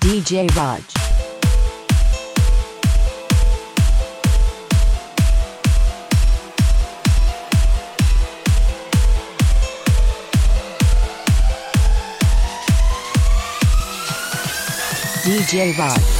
DJ Raj. DJ Raj.